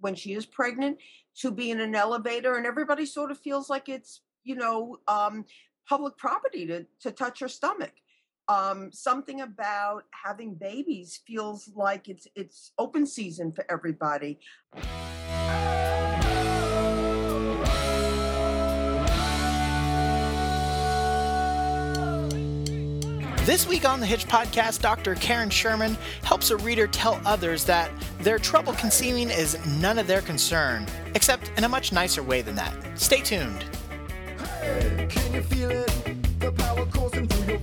when she is pregnant to be in an elevator and everybody sort of feels like it's you know um, public property to, to touch her stomach. Um, something about having babies feels like it's it's open season for everybody This week on the Hitch Podcast, Dr. Karen Sherman helps a reader tell others that their trouble conceiving is none of their concern, except in a much nicer way than that. Stay tuned. Hey,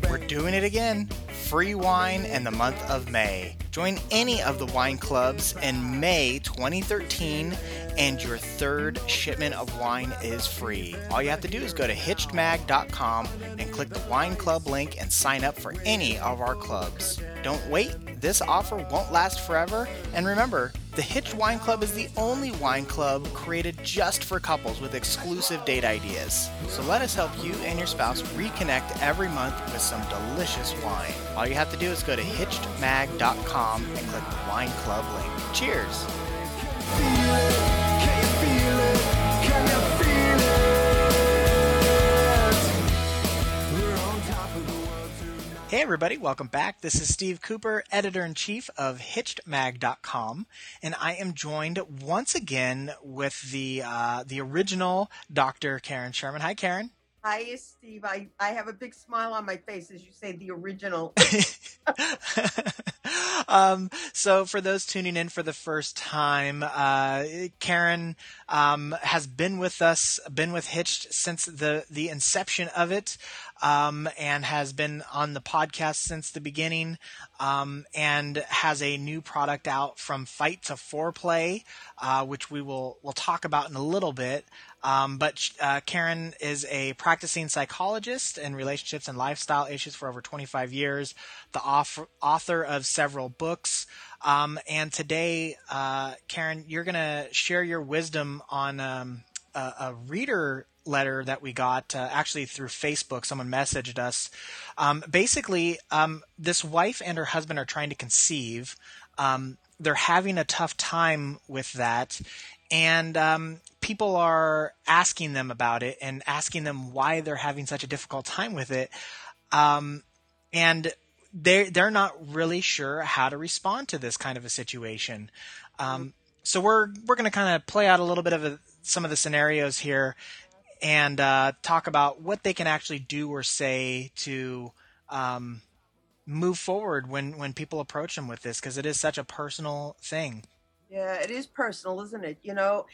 We're doing it again. Free wine in the month of May. Join any of the wine clubs in May 2013 and your third shipment of wine is free. All you have to do is go to hitchedmag.com and click the wine club link and sign up for any of our clubs. Don't wait, this offer won't last forever. And remember, the Hitched Wine Club is the only wine club created just for couples with exclusive date ideas. So let us help you and your spouse reconnect every month with some delicious wine. All you have to do is go to hitchedmag.com and click the wine club link. Cheers! Hey, everybody, welcome back. This is Steve Cooper, editor in chief of HitchedMag.com, and I am joined once again with the uh, the original Dr. Karen Sherman. Hi, Karen. Hi, Steve. I, I have a big smile on my face as you say the original. um, so, for those tuning in for the first time, uh, Karen um, has been with us, been with Hitched since the, the inception of it, um, and has been on the podcast since the beginning, um, and has a new product out from Fight to Foreplay, uh, which we will we'll talk about in a little bit. Um, but uh, Karen is a practicing psychologist in relationships and lifestyle issues for over 25 years, the author of several books. Um, and today, uh, Karen, you're going to share your wisdom on um, a, a, reader letter that we got uh, actually through Facebook. Someone messaged us. Um, basically, um, this wife and her husband are trying to conceive. Um, they're having a tough time with that and um, people are asking them about it and asking them why they're having such a difficult time with it, um, and they they're not really sure how to respond to this kind of a situation. Um, so we're we're going to kind of play out a little bit of a, some of the scenarios here and uh, talk about what they can actually do or say to um, move forward when when people approach them with this because it is such a personal thing. Yeah, it is personal, isn't it? You know,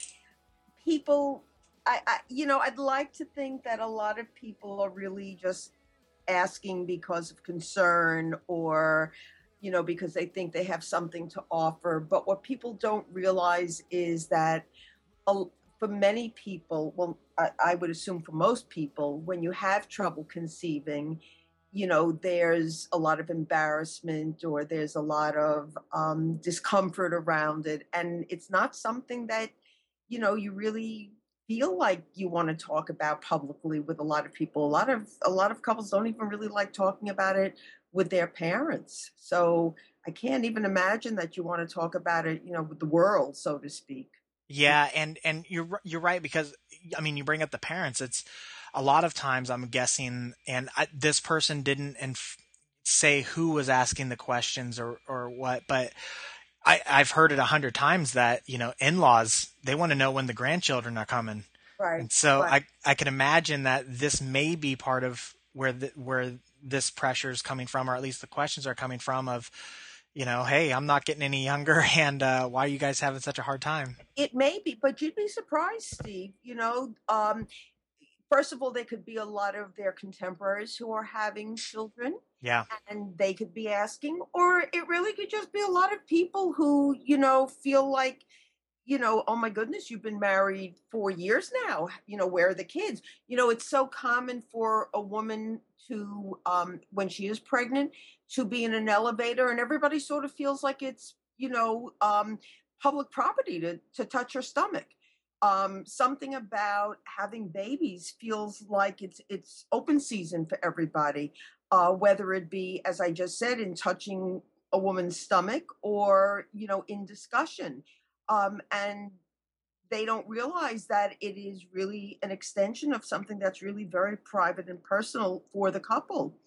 people, I, I, you know, I'd like to think that a lot of people are really just asking because of concern or, you know, because they think they have something to offer. But what people don't realize is that for many people, well, I, I would assume for most people, when you have trouble conceiving, you know there's a lot of embarrassment or there's a lot of um, discomfort around it and it's not something that you know you really feel like you want to talk about publicly with a lot of people. A lot of a lot of couples don't even really like talking about it with their parents. So i can't even imagine that you want to talk about it you know with the world so to speak. Yeah and and you're you're right because i mean you bring up the parents it's a lot of times I'm guessing, and I, this person didn't say who was asking the questions or, or what, but I, I've heard it a hundred times that, you know, in-laws, they want to know when the grandchildren are coming. Right. And so right. I, I can imagine that this may be part of where the, where this pressure is coming from, or at least the questions are coming from of, you know, hey, I'm not getting any younger, and uh, why are you guys having such a hard time? It may be, but you'd be surprised, Steve. You know, um, first of all, they could be a lot of their contemporaries who are having children. Yeah. And they could be asking, or it really could just be a lot of people who, you know, feel like, you know, oh my goodness, you've been married four years now. You know, where are the kids? You know, it's so common for a woman to, um, when she is pregnant, to be in an elevator, and everybody sort of feels like it's, you know, um, public property to to touch her stomach um, something about having babies feels like it's it's open season for everybody, uh, whether it be, as I just said, in touching a woman's stomach or you know in discussion. Um, and they don't realize that it is really an extension of something that's really very private and personal for the couple.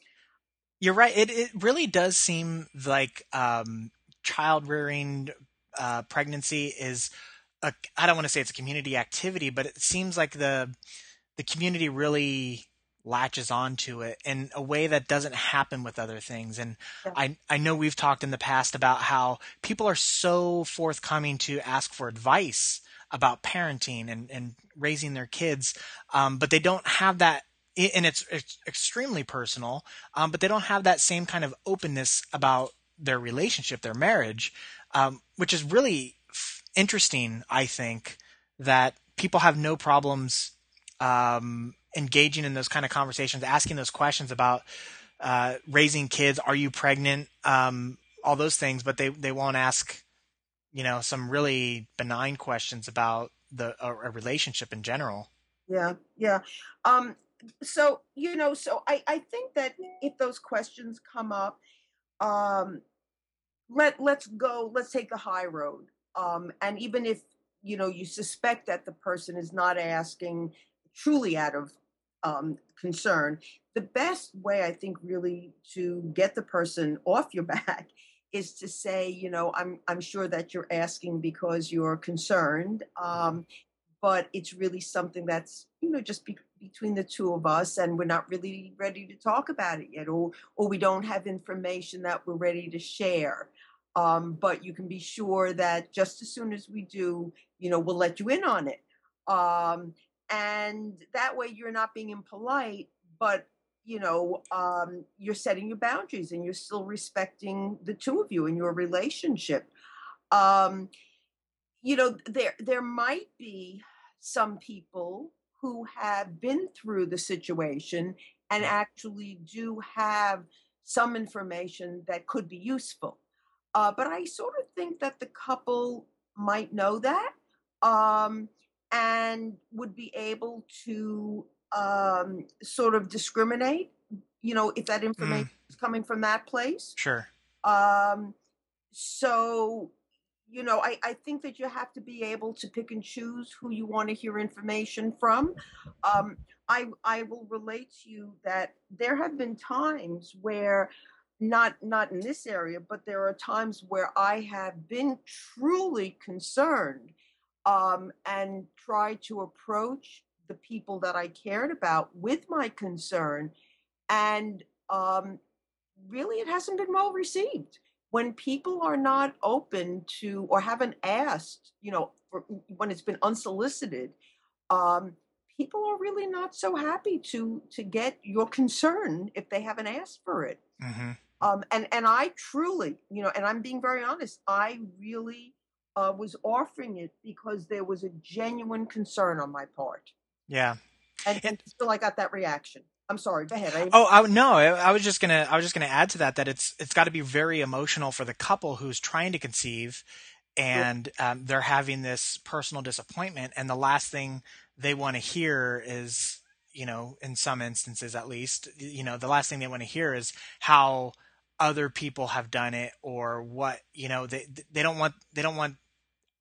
You're right. It it really does seem like um, child rearing, uh, pregnancy is a. I don't want to say it's a community activity, but it seems like the the community really latches onto it in a way that doesn't happen with other things. And yeah. I I know we've talked in the past about how people are so forthcoming to ask for advice about parenting and, and raising their kids, um, but they don't have that. And it's, it's extremely personal, um, but they don't have that same kind of openness about their relationship, their marriage, um, which is really f- interesting. I think that people have no problems um, engaging in those kind of conversations, asking those questions about uh, raising kids. Are you pregnant? Um, all those things, but they they won't ask, you know, some really benign questions about the a, a relationship in general. Yeah, yeah. Um, so you know, so I I think that if those questions come up, um, let let's go. Let's take the high road. Um, and even if you know you suspect that the person is not asking truly out of um, concern, the best way I think really to get the person off your back is to say, you know, I'm I'm sure that you're asking because you're concerned, um, but it's really something that's you know just be, between the two of us, and we're not really ready to talk about it yet, or or we don't have information that we're ready to share. Um, but you can be sure that just as soon as we do, you know, we'll let you in on it. Um, and that way you're not being impolite but you know um, you're setting your boundaries and you're still respecting the two of you in your relationship. Um, you know there there might be some people who have been through the situation and actually do have some information that could be useful. Uh, but i sort of think that the couple might know that. Um, and would be able to um, sort of discriminate, you know, if that information mm. is coming from that place. Sure. Um, so, you know, I, I think that you have to be able to pick and choose who you want to hear information from. Um, I, I will relate to you that there have been times where not not in this area but there are times where i have been truly concerned um, and try to approach the people that I cared about with my concern. And um, really, it hasn't been well received. When people are not open to or haven't asked, you know, for, when it's been unsolicited, um, people are really not so happy to to get your concern if they haven't asked for it. Mm-hmm. Um, and and I truly, you know, and I'm being very honest, I really uh, was offering it because there was a genuine concern on my part. Yeah, and, and still I got that reaction. I'm sorry. Go ahead. I, oh, I, no, I, I, was just gonna, I was just gonna add to that that it's it's got to be very emotional for the couple who's trying to conceive, and um, they're having this personal disappointment, and the last thing they want to hear is, you know, in some instances at least, you know, the last thing they want to hear is how other people have done it or what you know they they don't want they don't want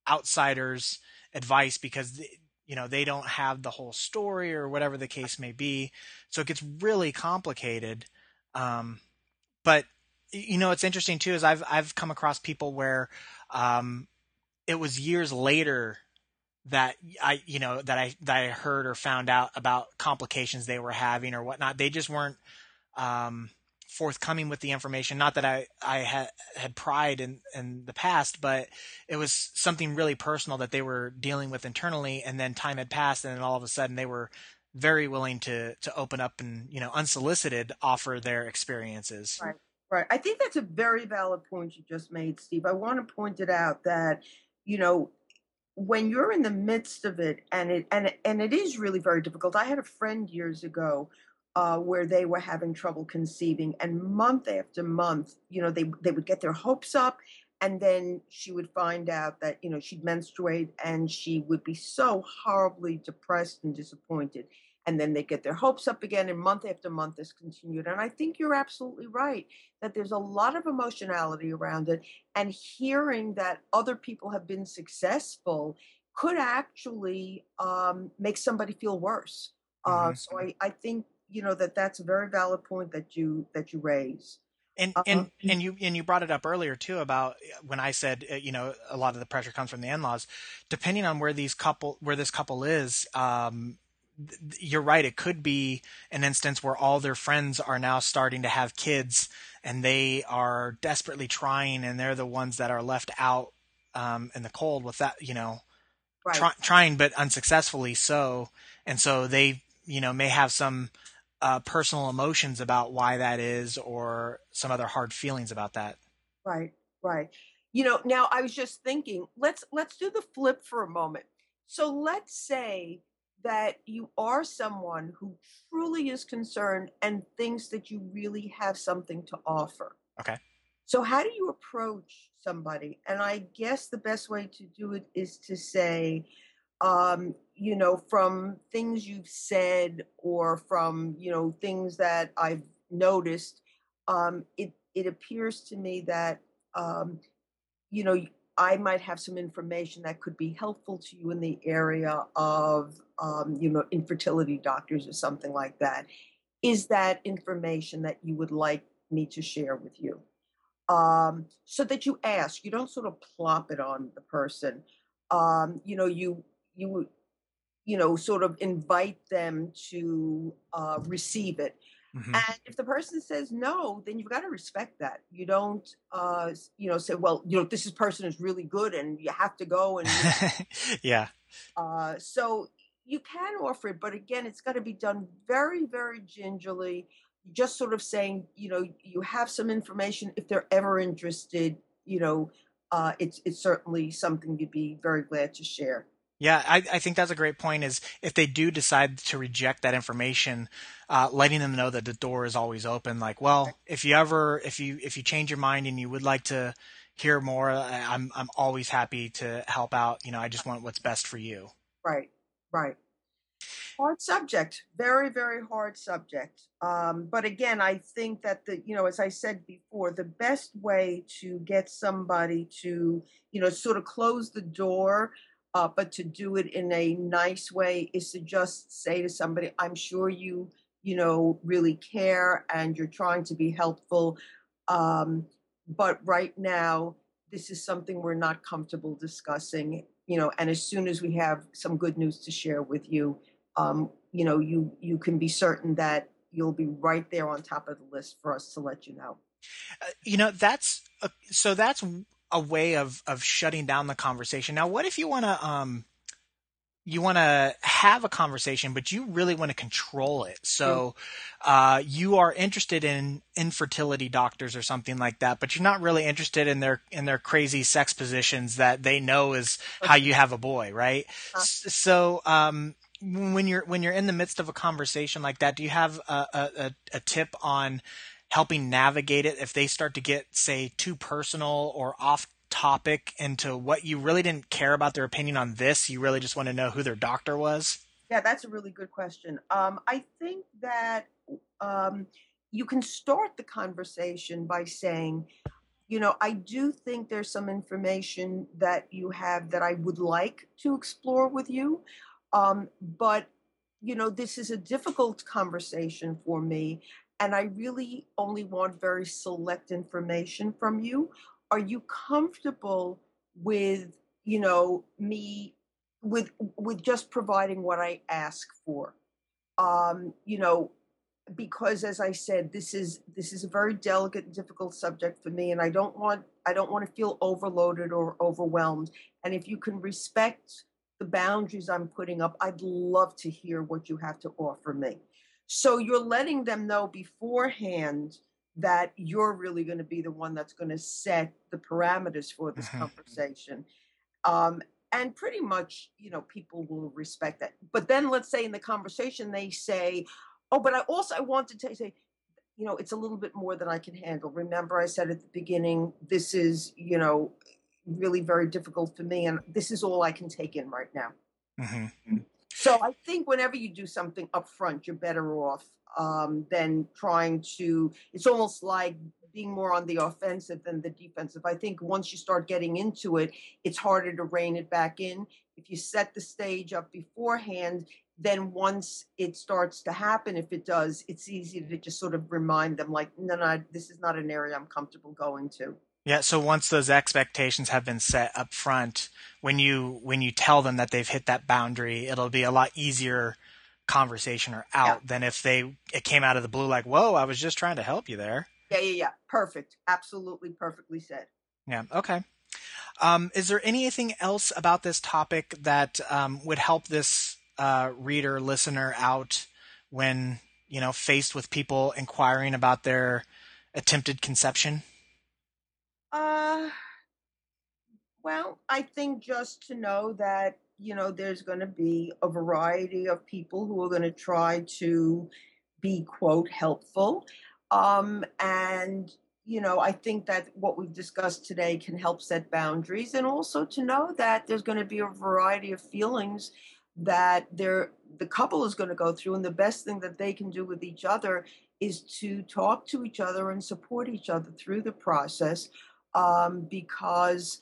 outsiders advice because you know they don't have the whole story or whatever the case may be. So it gets really complicated. Um, but you know it's interesting too is i've i've come across people where um, it was years later that i you know that i that i heard or found out about complications they were having or whatnot. They just weren't um, forthcoming with the information. Not that I, I had, had pride in, in the past, but it was something really personal that they were dealing with internally. And then time had passed and then all of a sudden they were very willing to, to open up and, you know, unsolicited offer their experiences. Right. Right. I think that's a very valid point you just made, Steve. I want to point it out that, you know, when you're in the midst of it and it and and it is really very difficult. I had a friend years ago uh, where they were having trouble conceiving, and month after month, you know, they they would get their hopes up, and then she would find out that you know she'd menstruate, and she would be so horribly depressed and disappointed, and then they get their hopes up again, and month after month this continued. And I think you're absolutely right that there's a lot of emotionality around it, and hearing that other people have been successful could actually um, make somebody feel worse. Uh, Mhm. so I, I think you know that that's a very valid point that you that you raise. And Uh, and and you and you brought it up earlier too about uh, when I said uh, you know a lot of the pressure comes from the in-laws. Depending on where these couple where this couple is, um, you're right. It could be an instance where all their friends are now starting to have kids, and they are desperately trying, and they're the ones that are left out um, in the cold with that. You know, right. try, trying but unsuccessfully so and so they you know may have some uh, personal emotions about why that is or some other hard feelings about that Right, right. You know, now I was just thinking, let's let's do the flip for a moment. So let's say that you are someone who truly is concerned and thinks that you really have something to offer. Okay. So how do you approach somebody? And I guess the best way to do it is to say, um, you know, from things you've said or from, you know, things that I've noticed, um, it it appears to me that um, you know I might have some information that could be helpful to you in the area of um, you know infertility doctors or something like that. Is that information that you would like me to share with you? Um, so that you ask, you don't sort of plop it on the person. Um, you know, you you you know sort of invite them to uh, receive it hmm and if the person says no, then you've got to respect that. You don't, uh, you know, say, well, you know, this is person is really good, and you have to go. And yeah uh, so you can offer it, but again, it's got to be done very, very gingerly. Just sort of saying, you know, you have some information. If they're ever interested, you know, uh, it's it's certainly something you'd be very glad to share. Yeah I, I think that's a great point is if they do decide to reject that information uh, letting them know that the door is always open like well if you ever if you if you change your mind and you would like to hear more i'm i'm always happy to help out you know i just want what's best for you Right, right. Hard subject, very, very hard subject. Um, but again, I think that the, you know, as I said before, the best way to get somebody to, you know, sort of close the door, uh, but to do it in a nice way is to just say to somebody, I'm sure you, you know, really care and you're trying to be helpful. Um, but right now, this is something we're not comfortable discussing you know and as soon as we have some good news to share with you um, you know you you can be certain that you'll be right there on top of the list for us to let you know Uh, you know that's so that's a way of of shutting down the conversation. Now what if you want to um you want to have a conversation but you really want to control it? So uh you are interested in infertility doctors or something like that but you're not really interested in their in their crazy sex positions that they know is how you have a boy right? Uh. S- so um when you're when you're in the midst of a conversation like that do you have a, a, a tip on helping navigate it if they start to get say too personal or off topic into what you really didn't care about their opinion on this you really just want to know who their doctor was? Yeah that's a really good question. Um, i think that um, you can start the conversation by saying you know i do think there's some information that you have that i would like to explore with you um, but you know this is a difficult conversation for me and i really only want very select information from you. Are you comfortable with you know me with with just providing what i ask for? Um you know because as i said this is this is a very delicate and difficult subject for me and i don't want i don't want to feel overloaded or overwhelmed. And if you can respect the boundaries i'm putting up i'd love to hear what you have to offer me so you're letting them know beforehand that you're really going to be the one that's going to set the parameters for this Mhm. conversation. Um, and pretty much you know people will respect that. But then let's say in the conversation they say oh but i also i wanted to say you know it's a little bit more than i can handle. Remember i said at the beginning this is you know really very difficult for me and this is all i can take in right now. Hmm so I think whenever you do something up front, you're better off um, than trying to. It's almost like being more on the offensive than the defensive. I think once you start getting into it, it's harder to rein it back in. if you set the stage up beforehand, then once it starts to happen, if it does, it's easy to just sort of remind them, like, no, no, this is not an area I'm comfortable going to. Yeah, so once those expectations have been set up front, when you when you tell them that they've hit that boundary, it'll be a lot easier conversation or out yeah. than if they it came out of the blue like, "Whoa, I was just trying to help you there." Yeah, yeah, yeah. Perfect. Absolutely perfectly said. Yeah. Okay. Um, is there anything else about this topic that um, would help this uh, reader listener out when you know faced with people inquiring about their attempted conception? Uh, well, I think just to know that you know there's going to be a variety of people who are going to try to be quote helpful, um, and you know I think that what we've discussed today can help set boundaries, and also to know that there's going to be a variety of feelings that they're the couple is going to go through and the best thing that they can do with each other is to talk to each other and support each other through the process um, because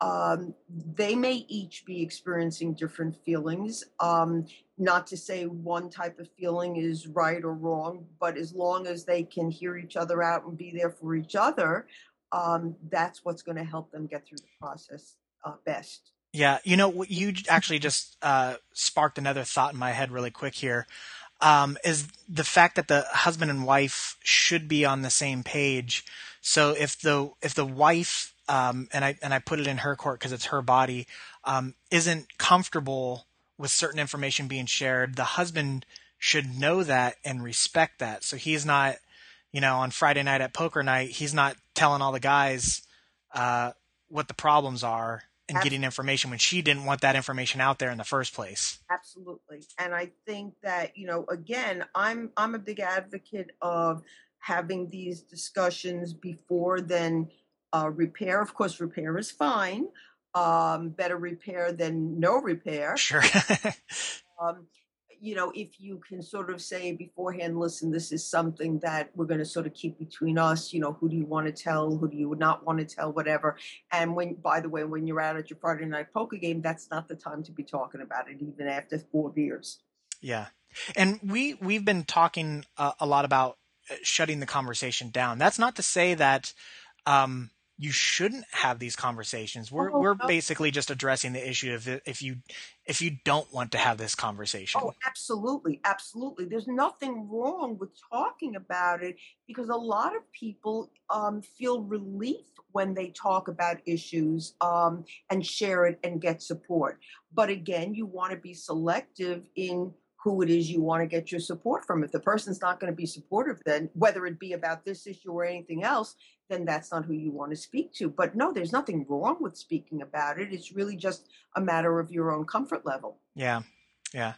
um, they may each be experiencing different feelings. Um, not to say one type of feeling is right or wrong, but as long as they can hear each other out and be there for each other, um, that's what's going to help them get through the process uh, best. Yeah, you know, you actually just uh, sparked another thought in my head really quick here. Um, is the fact that the husband and wife should be on the same page. So if the if the wife um, and I and I put it in her court because it's her body um, isn't comfortable with certain information being shared, the husband should know that and respect that. So he's not, you know, on Friday night at poker night, he's not telling all the guys uh, what the problems are and Absolutely. getting information when she didn't want that information out there in the first place. Absolutely. And I think that, you know, again, I'm I'm a big advocate of having these discussions before then uh, repair. Of course, repair is fine. Um, better repair than no repair. Sure. um, you know, if you can sort of say beforehand, listen, this is something that we're going to sort of keep between us. You know, who do you want to tell? Who do you not want to tell? Whatever. And when, by the way, when you're out at your Friday night poker game, that's not the time to be talking about it, even after four beers. Yeah, and we we've been talking uh, a lot about uh, shutting the conversation down. That's not to say that. Um, you shouldn't have these conversations. We're oh, we're oh. basically just addressing the issue of if you if you don't want to have this conversation. Oh, absolutely, absolutely. There's nothing wrong with talking about it because a lot of people um, feel relief when they talk about issues um, and share it and get support. But again, you want to be selective in who it is you want to get your support from. If the person's not going to be supportive, then whether it be about this issue or anything else, then that's not who you want to speak to. But no, there's nothing wrong with speaking about it. It's really just a matter of your own comfort level. Yeah. Yeah.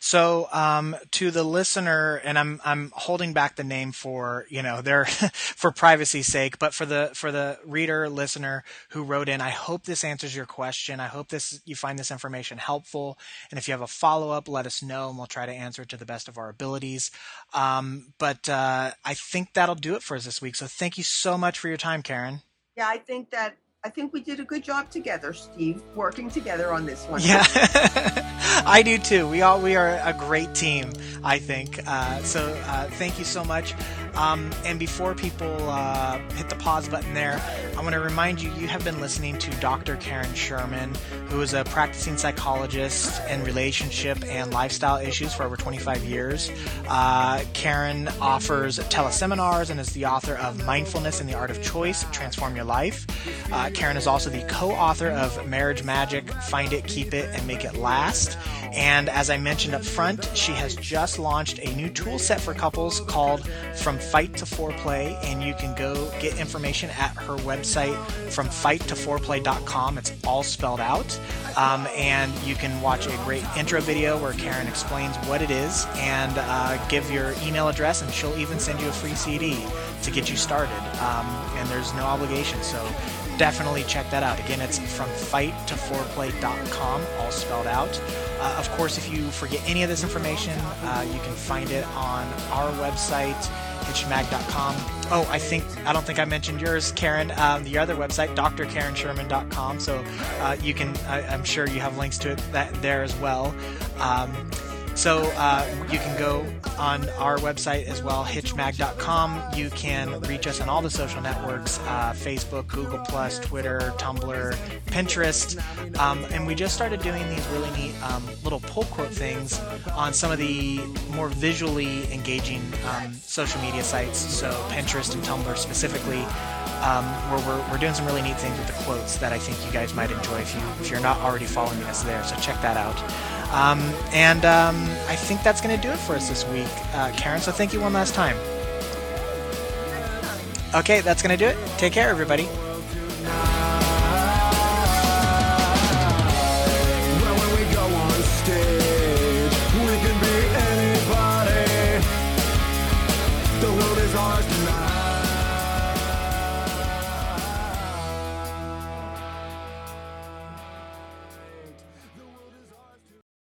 So, um, to the listener, and I'm I'm holding back the name for you know their for privacy's sake, but for the for the reader listener who wrote in, I hope this answers your question. I hope this you find this information helpful, and if you have a follow up, let us know, and we'll try to answer it to the best of our abilities. Um, but uh, I think that'll do it for us this week. So, thank you so much for your time, Karen. Yeah, I think that I think we did a good job together, Steve, working together on this one. Yeah, I do too. We all we are a great team, I think. Uh, so uh, thank you so much. Um, and before people uh, hit the pause button there, I want to remind you you have been listening to Dr. Karen Sherman, who is a practicing psychologist in relationship and lifestyle issues for over 25 years. Uh, Karen offers teleseminars and is the author of Mindfulness and the Art of Choice Transform Your Life. Uh, Karen is also the co author of Marriage Magic Find It, Keep It, and Make It Last. And as I mentioned up front, she has just launched a new tool set for couples called From Fight to Foreplay. And you can go get information at her website, from fight foreplay.com. It's all spelled out. Um, and you can watch a great intro video where Karen explains what it is and uh, give your email address, and she'll even send you a free CD to get you started. Um, and there's no obligation. So definitely check that out. Again, it's from fight2foreplay.com, all spelled out. Uh, of course, if you forget any of this information, uh, you can find it on our website hitchedmag.com. Oh, I think I don't think I mentioned yours, Karen. Um, the other website, drkarensherman.com. So uh, you can, I, am sure you have links to it that, there as well. Um, so uh, you can go on our website as well, hitchedmag.com. You can reach us on all the social networks uh, Facebook, Google, Plus, Twitter, Tumblr, Pinterest. Um, and we just started doing these really neat um, little pull quote things on some of the more visually engaging um, social media sites. So Pinterest and Tumblr specifically. Um, we're, we're doing some really neat things with the quotes that I think you guys might enjoy if you if you're not already following us there. So check that out. Um, and um, I think that's going to do it for us this week, uh, Karen. So thank you one last time. Okay, that's going to do it. Take care, everybody.